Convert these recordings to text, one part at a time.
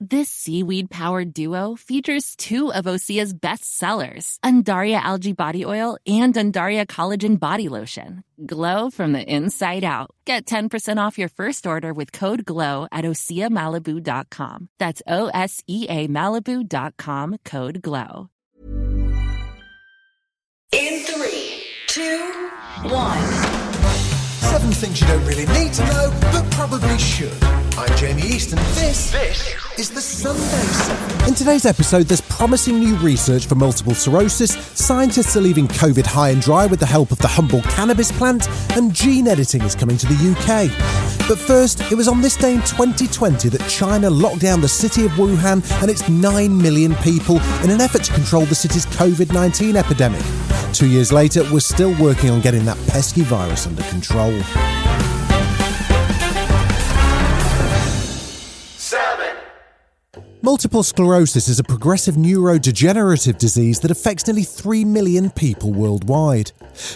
This seaweed powered duo features two of Osea's best sellers, Undaria Algae Body Oil and Undaria Collagen Body Lotion. Glow from the inside out. Get 10% off your first order with code GLOW at OseaMalibu.com. That's O S E A Malibu.com code GLOW. In three, two, one. Seven things you don't really need to know, but probably should. I'm Jamie East, and this, this is the Sunday Seven. In today's episode, there's promising new research for multiple sclerosis, scientists are leaving COVID high and dry with the help of the humble cannabis plant, and gene editing is coming to the UK. But first, it was on this day in 2020 that China locked down the city of Wuhan and its 9 million people in an effort to control the city's COVID 19 epidemic. Two years later, we're still working on getting that pesky virus under control. Multiple sclerosis is a progressive neurodegenerative disease that affects nearly 3 million people worldwide.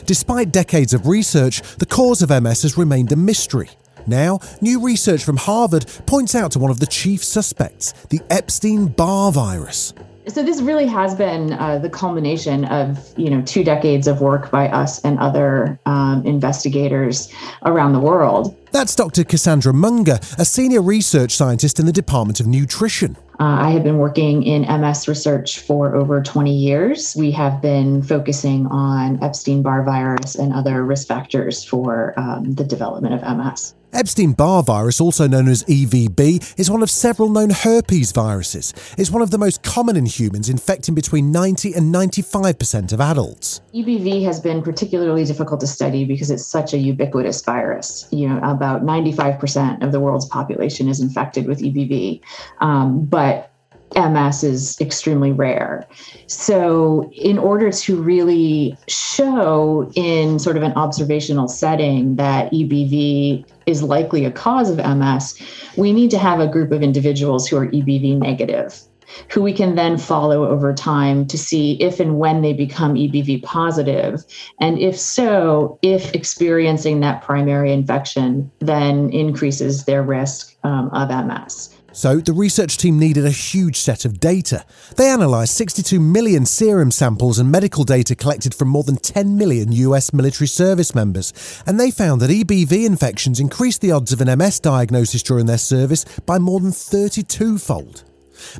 Despite decades of research, the cause of MS has remained a mystery. Now, new research from Harvard points out to one of the chief suspects, the Epstein Barr virus. So this really has been uh, the culmination of you know two decades of work by us and other um, investigators around the world. That's Dr. Kassandra Munger, a senior research scientist in the Department of Nutrition. Uh, I have been working in MS research for over 20 years. We have been focusing on Epstein Barr virus and other risk factors for um, the development of MS. Epstein Barr virus, also known as EVB, is one of several known herpes viruses. It's one of the most common in humans, infecting between 90 and 95% of adults. EBV has been particularly difficult to study because it's such a ubiquitous virus. You know, about 95% of the world's population is infected with EBV, um, but MS is extremely rare. So, in order to really show in sort of an observational setting that EBV is likely a cause of MS, we need to have a group of individuals who are EBV negative. Who we can then follow over time to see if and when they become EBV positive. And if so, if experiencing that primary infection then increases their risk um, of MS. So, the research team needed a huge set of data. They analysed 62 million serum samples and medical data collected from more than 10 million US military service members, and they found that EBV infections increased the odds of an MS diagnosis during their service by more than 32 fold.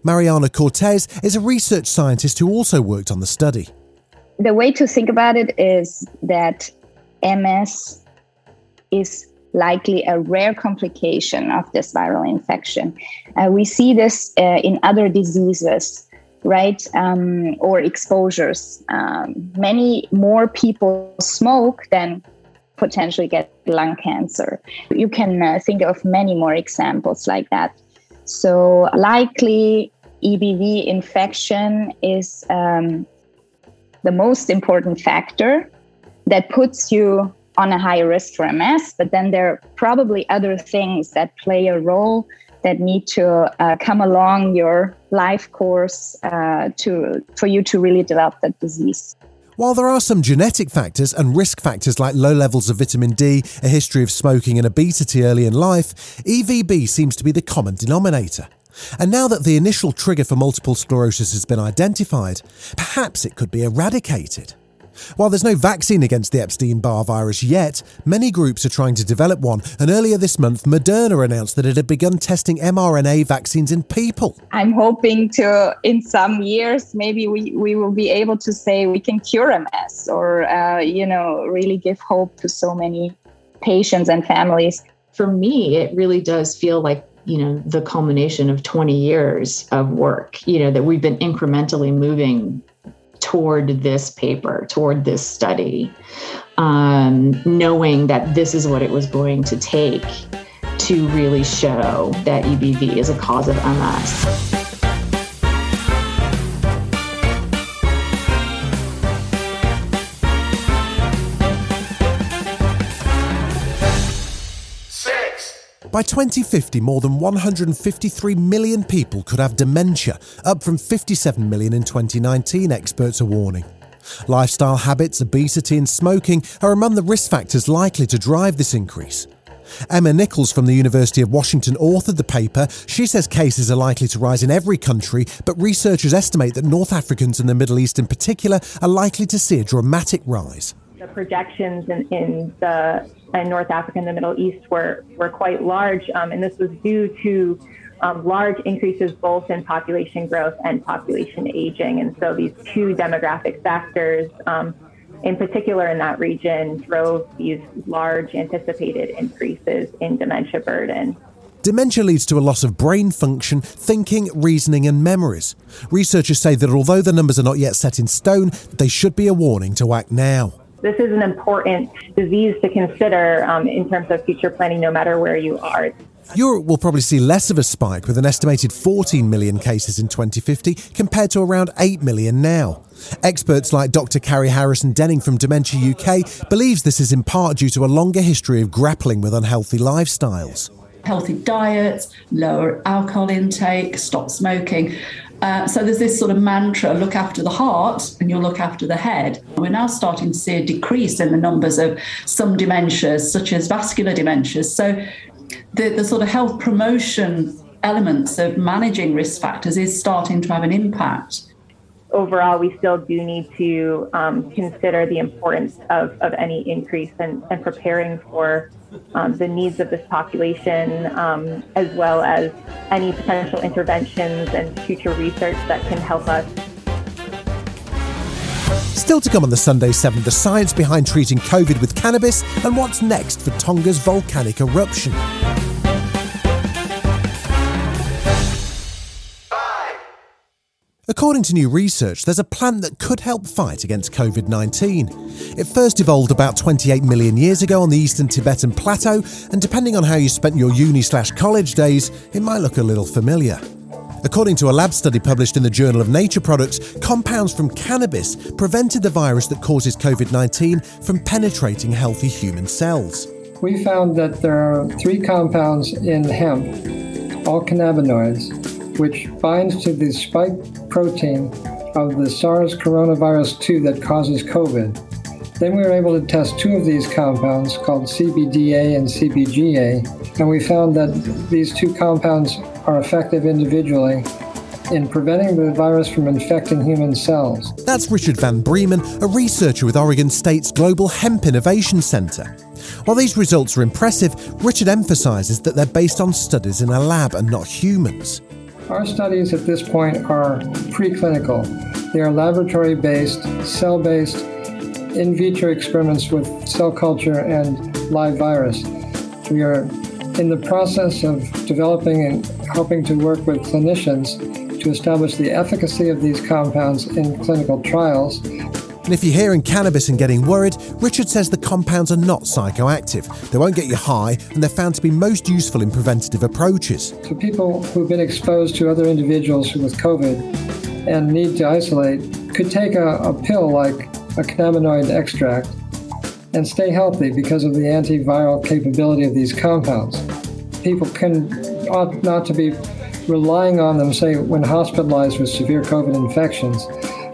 Marianna Cortese is a research scientist who also worked on the study. The way to think about it is that MS is likely a rare complication of this viral infection. Uh, we see this uh, in other diseases, right? Um, or exposures. Um, many more people smoke than potentially get lung cancer. You can uh, think of many more examples like that. So, likely EBV infection is um, the most important factor that puts you on a higher risk for MS, but then there are probably other things that play a role that need to uh, come along your life course uh, to for you to really develop that disease. While there are some genetic factors and risk factors like low levels of vitamin D, a history of smoking, and obesity early in life, EVB seems to be the common denominator. And now that the initial trigger for multiple sclerosis has been identified, perhaps it could be eradicated. While there's no vaccine against the Epstein Barr virus yet, many groups are trying to develop one, and earlier this month, Moderna announced that it had begun testing mRNA vaccines in people. I'm hoping to, in some years, maybe we, we will be able to say we can cure MS or, uh, you know, really give hope to so many patients and families. For me, it really does feel like you know the culmination of 20 years of work you know that we've been incrementally moving toward this paper, toward this study, um, knowing that this is what it was going to take to really show that EBV is a cause of MS. By 2050, more than 153 million people could have dementia, up from 57 million in 2019, experts are warning. Lifestyle habits, obesity, and smoking are among the risk factors likely to drive this increase. Emma Nichols from the University of Washington authored the paper. She says cases are likely to rise in every country, but researchers estimate that North Africans and the Middle East in particular are likely to see a dramatic rise. The projections in, in the in North Africa and the Middle East were, were quite large, um, and this was due to um, large increases both in population growth and population aging. And so these two demographic factors, um, in particular in that region, drove these large anticipated increases in dementia burden. Dementia leads to a loss of brain function, thinking, reasoning, and memories. Researchers say that although the numbers are not yet set in stone, they should be a warning to act now. This is an important disease to consider um, in terms of future planning, no matter where you are. Europe will probably see less of a spike with an estimated 14 million cases in 2050 compared to around 8 million now. Experts like Dr. Carrie Harrison Dening from Dementia UK believes this is in part due to a longer history of grappling with unhealthy lifestyles. Healthy diets, lower alcohol intake, stop smoking. Uh, so there's this sort of mantra look after the heart and you'll look after the head. We're now starting to see a decrease in the numbers of some dementias, such as vascular dementias. So the, the sort of health promotion elements of managing risk factors is starting to have an impact. Overall, we still do need to um, consider the importance of, of any increase and, and preparing for um, the needs of this population, um, as well as any potential interventions and future research that can help us Still to come on the Sunday 7, the science behind treating COVID with cannabis and what's next for Tonga's volcanic eruption. According to new research, there's a plant that could help fight against COVID 19. It first evolved about 28 million years ago on the eastern Tibetan plateau, and depending on how you spent your uni slash college days, it might look a little familiar. According to a lab study published in the Journal of Nature Products, compounds from cannabis prevented the virus that causes COVID 19 from penetrating healthy human cells. We found that there are three compounds in hemp, all cannabinoids, which binds to the spike protein of the SARS coronavirus 2 that causes COVID. Then we were able to test two of these compounds called CBDA and CBGA, and we found that these two compounds are effective individually in preventing the virus from infecting human cells. That's Richard Van Breemen, a researcher with Oregon State's Global Hemp Innovation Center. While these results are impressive, Richard emphasizes that they're based on studies in a lab and not humans. Our studies at this point are preclinical. They are laboratory based, cell based, in vitro experiments with cell culture and live virus. We are in the process of developing and helping to work with clinicians to establish the efficacy of these compounds in clinical trials and if you're hearing cannabis and getting worried, Richard says the compounds are not psychoactive. They won't get you high, and they're found to be most useful in preventative approaches. So, people who've been exposed to other individuals with COVID and need to isolate could take a, a pill like a cannabinoid extract and stay healthy because of the antiviral capability of these compounds. People can ought not to be relying on them, say, when hospitalized with severe COVID infections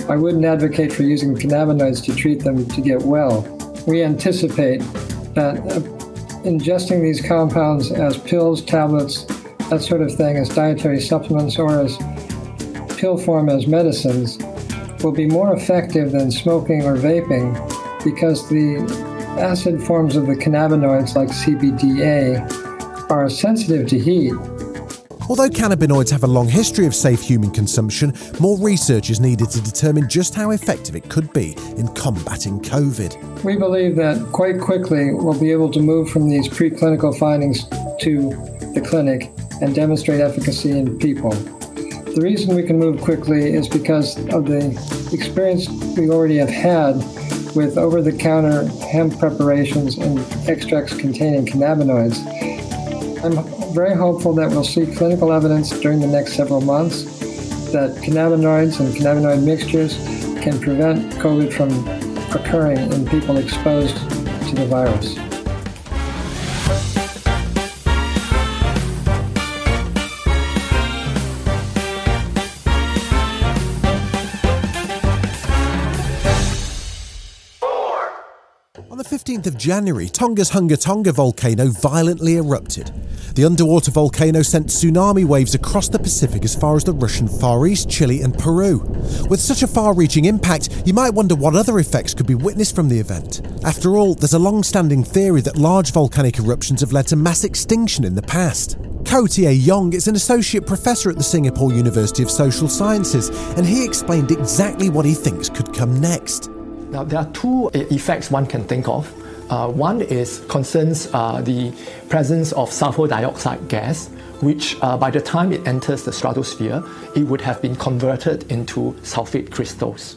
I wouldn't advocate for using cannabinoids to treat them to get well. We anticipate that uh, ingesting these compounds as pills, tablets, that sort of thing, as dietary supplements or as pill form as medicines, will be more effective than smoking or vaping because the acid forms of the cannabinoids, like CBDA, are sensitive to heat Although cannabinoids have a long history of safe human consumption, more research is needed to determine just how effective it could be in combating COVID. We believe that quite quickly we'll be able to move from these preclinical findings to the clinic and demonstrate efficacy in people. The reason we can move quickly is because of the experience we already have had with over the counter hemp preparations and extracts containing cannabinoids. I'm very hopeful that we'll see clinical evidence during the next several months that cannabinoids and cannabinoid mixtures can prevent COVID from occurring in people exposed to the virus. 15th of January, Tonga's Hunga Tonga volcano violently erupted. The underwater volcano sent tsunami waves across the Pacific as far as the Russian Far East, Chile, and Peru. With such a far reaching impact, you might wonder what other effects could be witnessed from the event. After all, there's a long standing theory that large volcanic eruptions have led to mass extinction in the past. Koh Tieh Yong is an associate professor at the Singapore University of Social Sciences, and he explained exactly what he thinks could come next. Now, there are two effects one can think of. Uh, one is concerns uh, the presence of sulfur dioxide gas, which uh, by the time it enters the stratosphere, it would have been converted into sulfate crystals.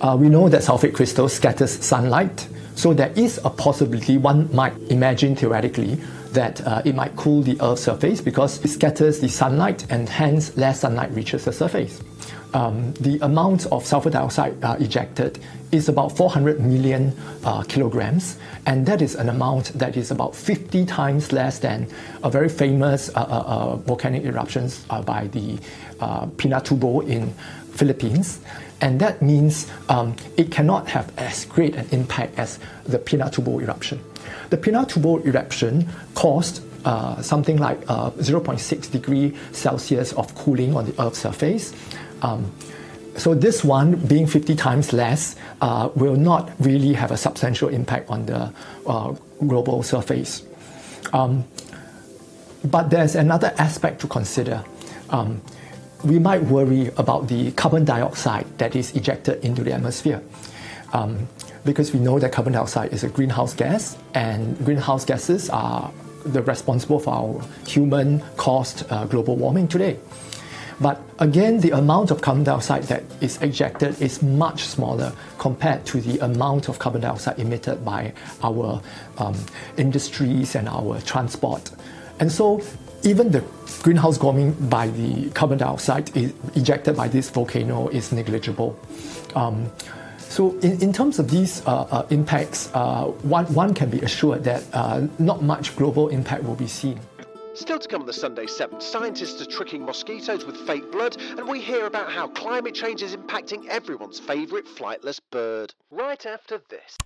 Uh, we know that sulfate crystals scatters sunlight, so there is a possibility one might imagine theoretically that uh, it might cool the Earth's surface because it scatters the sunlight and hence less sunlight reaches the surface. Um, the amount of sulfur dioxide uh, ejected is about 400 million uh, kilograms, and that is an amount that is about 50 times less than a very famous uh, uh, uh volcanic eruptions uh, by the Pinatubo in Philippines. And that means um, it cannot have as great an impact as the Pinatubo eruption. The Pinatubo eruption caused something like uh, 0.6 degree Celsius of cooling on the Earth's surface. Um, so this one, being 50 times less, uh, will not really have a substantial impact on the uh, global surface. Um, but there's another aspect to consider. Um, we might worry about the carbon dioxide that is ejected into the atmosphere. Um, because we know that carbon dioxide is a greenhouse gas, and greenhouse gases are the responsible for our human caused uh, global warming today. But again, the amount of carbon dioxide that is ejected is much smaller compared to the amount of carbon dioxide emitted by our um, industries and our transport. And so, even the greenhouse warming by the carbon dioxide ejected by this volcano is negligible. Um, so, in, in terms of these uh, uh, impacts, uh, one, one can be assured that uh, not much global impact will be seen. Still to come on the Sunday 7, scientists are tricking mosquitoes with fake blood, and we hear about how climate change is impacting everyone's favourite flightless bird. Right after this.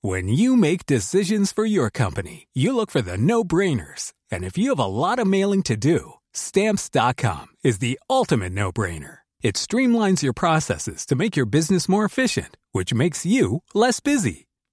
When you make decisions for your company, you look for the no brainers. And if you have a lot of mailing to do, stamps.com is the ultimate no brainer. It streamlines your processes to make your business more efficient, which makes you less busy.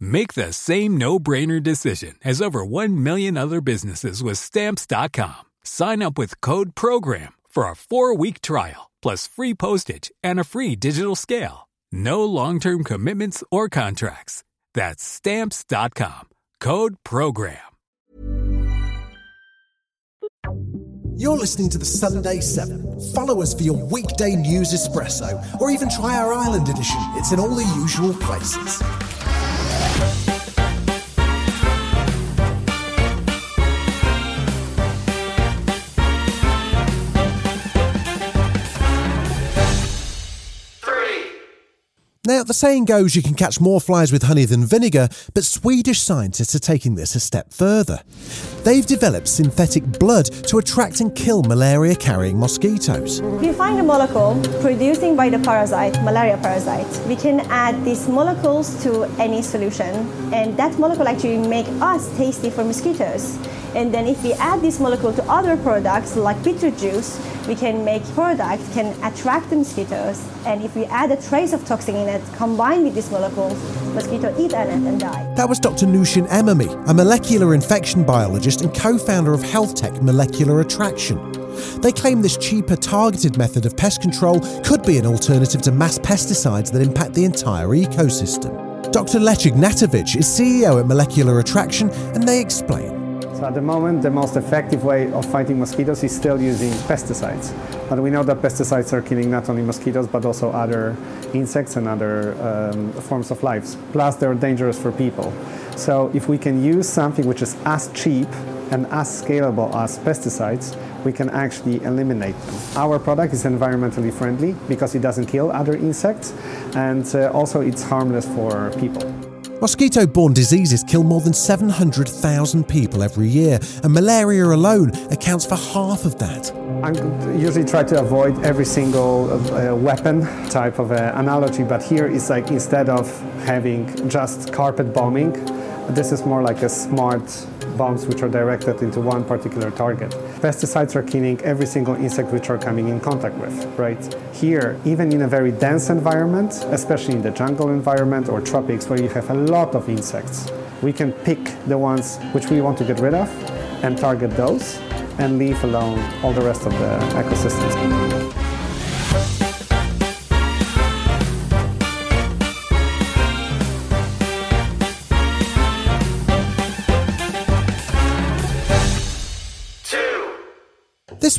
Make the same no-brainer decision as over 1 million other businesses with stamps.com. Sign up with code program for a 4-week trial plus free postage and a free digital scale. No long-term commitments or contracts. That's stamps.com. Code program. You're listening to the Sunday 7. Follow us for your weekday news espresso or even try our Ireland edition. It's in all the usual places. Saying goes you can catch more flies with honey than vinegar, but Swedish scientists are taking this a step further. They've developed synthetic blood to attract and kill malaria carrying mosquitoes. If you find a molecule producing by the parasite, malaria parasite, we can add these molecules to any solution, and that molecule actually make us tasty for mosquitoes. And then if we add this molecule to other products like bitter juice, we can make products can attract the mosquitoes. And if we add a trace of toxin in it, combined with these molecules, mosquito eat on it and die. That was Dr. Noushin Emami, a molecular infection biologist and co-founder of health tech Molecular Attraction. They claim this cheaper, targeted method of pest control could be an alternative to mass pesticides that impact the entire ecosystem. Dr. Lech Ignatowicz is CEO at Molecular Attraction, and they explain. So at the moment, the most effective way of fighting mosquitoes is still using pesticides. But we know that pesticides are killing not only mosquitoes, but also other insects and other um, forms of life. Plus, they're dangerous for people. So if we can use something which is as cheap and as scalable as pesticides, we can actually eliminate them. Our product is environmentally friendly because it doesn't kill other insects and uh, also it's harmless for people. Mosquito borne diseases kill more than 700,000 people every year, and malaria alone accounts for half of that. I usually try to avoid every single uh, weapon type of uh, analogy, but here it's like instead of having just carpet bombing, this is more like a smart bombs which are directed into one particular target. Pesticides are killing every single insect which are coming in contact with, right? Here, even in a very dense environment, especially in the jungle environment or tropics where you have a lot of insects, we can pick the ones which we want to get rid of and target those and leave alone all the rest of the ecosystems.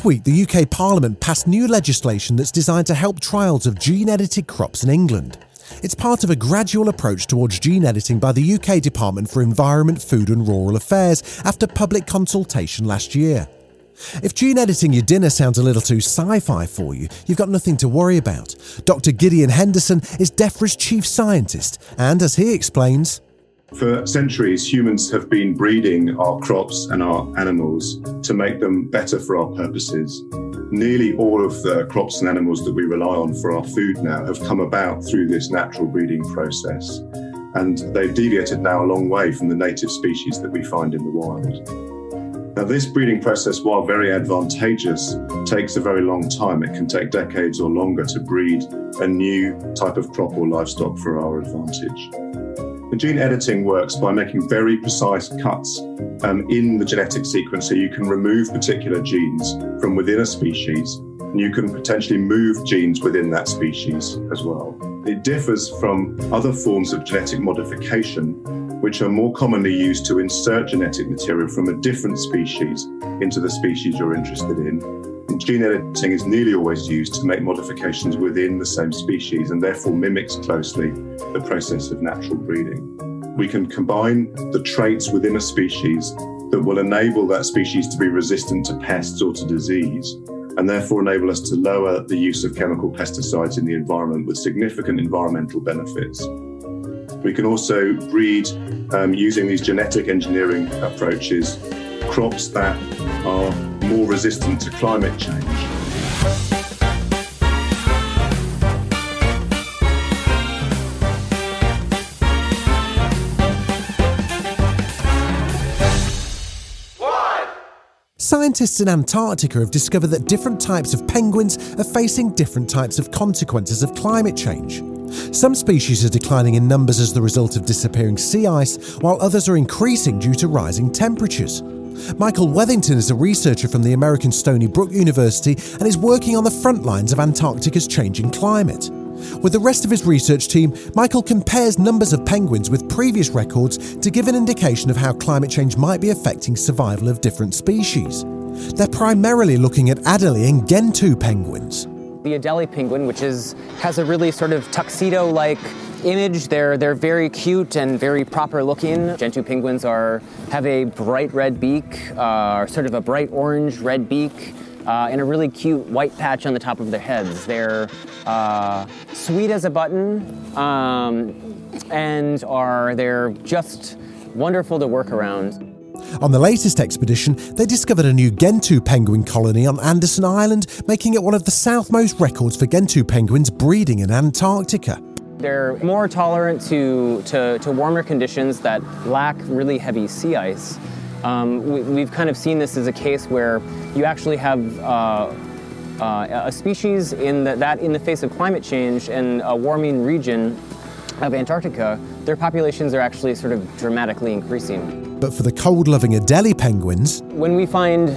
Week, the UK Parliament passed new legislation that's designed to help trials of gene edited crops in England. It's part of a gradual approach towards gene editing by the UK Department for Environment, Food and Rural Affairs after public consultation last year. If gene editing your dinner sounds a little too sci fi for you, you've got nothing to worry about. Dr. Gideon Henderson is DEFRA's chief scientist, and as he explains, for centuries, humans have been breeding our crops and our animals to make them better for our purposes. Nearly all of the crops and animals that we rely on for our food now have come about through this natural breeding process. And they've deviated now a long way from the native species that we find in the wild. Now, this breeding process, while very advantageous, takes a very long time. It can take decades or longer to breed a new type of crop or livestock for our advantage. The gene editing works by making very precise cuts um, in the genetic sequence so you can remove particular genes from within a species and you can potentially move genes within that species as well. It differs from other forms of genetic modification, which are more commonly used to insert genetic material from a different species into the species you're interested in gene editing is nearly always used to make modifications within the same species and therefore mimics closely the process of natural breeding. We can combine the traits within a species that will enable that species to be resistant to pests or to disease and therefore enable us to lower the use of chemical pesticides in the environment with significant environmental benefits. We can also breed um, using these genetic engineering approaches crops that are more resistant to climate change. Scientists in Antarctica have discovered that different types of penguins are facing different types of consequences of climate change. Some species are declining in numbers as the result of disappearing sea ice, while others are increasing due to rising temperatures. Michael Wethington is a researcher from the American Stony Brook University and is working on the front lines of Antarctica's changing climate. With the rest of his research team, Michael compares numbers of penguins with previous records to give an indication of how climate change might be affecting survival of different species. They're primarily looking at Adelie and Gentoo penguins. The Adelie penguin, which is has a really sort of tuxedo-like image. They're they're very cute and very proper looking. Gentoo penguins are have a bright red beak, uh, sort of a bright orange red beak. Uh, and a really cute white patch on the top of their heads. They're uh, sweet as a button, um, and are they're just wonderful to work around. On the latest expedition, they discovered a new Gentoo penguin colony on Anderson Island, making it one of the southmost records for Gentoo penguins breeding in Antarctica. They're more tolerant to, to, to warmer conditions that lack really heavy sea ice. Um, we, have kind of seen this as a case where you actually have uh, uh, a species in the, that, in the face of climate change and a warming region of Antarctica, their populations are actually sort of dramatically increasing. But for the cold loving Adelie penguins, when we find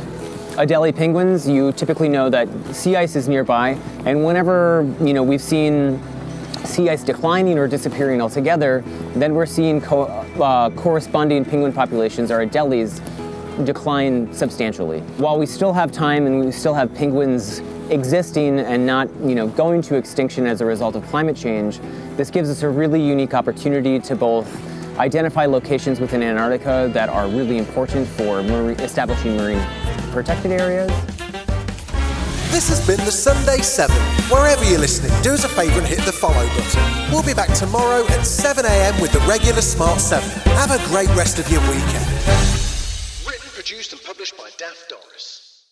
Adelie penguins, you typically know that sea ice is nearby, and whenever you know we've seen sea ice declining or disappearing altogether, then we're seeing co- uh, corresponding penguin populations, or Adelies, decline substantially. While we still have time and we still have penguins existing and not, you know, going to extinction as a result of climate change, this gives us a really unique opportunity to both identify locations within Antarctica that are really important for establishing marine protected areas. This has been the Sunday 7. Wherever you're listening, do us a favour and hit the follow button. We'll be back tomorrow at 7am with the regular Smart 7. Have a great rest of your weekend. Written, produced, and published by Daft Doris.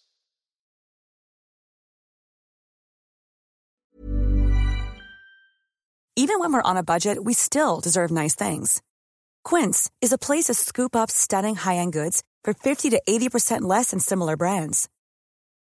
Even when we're on a budget, we still deserve nice things. Quince is a place to scoop up stunning high end goods for 50 to 80% less than similar brands.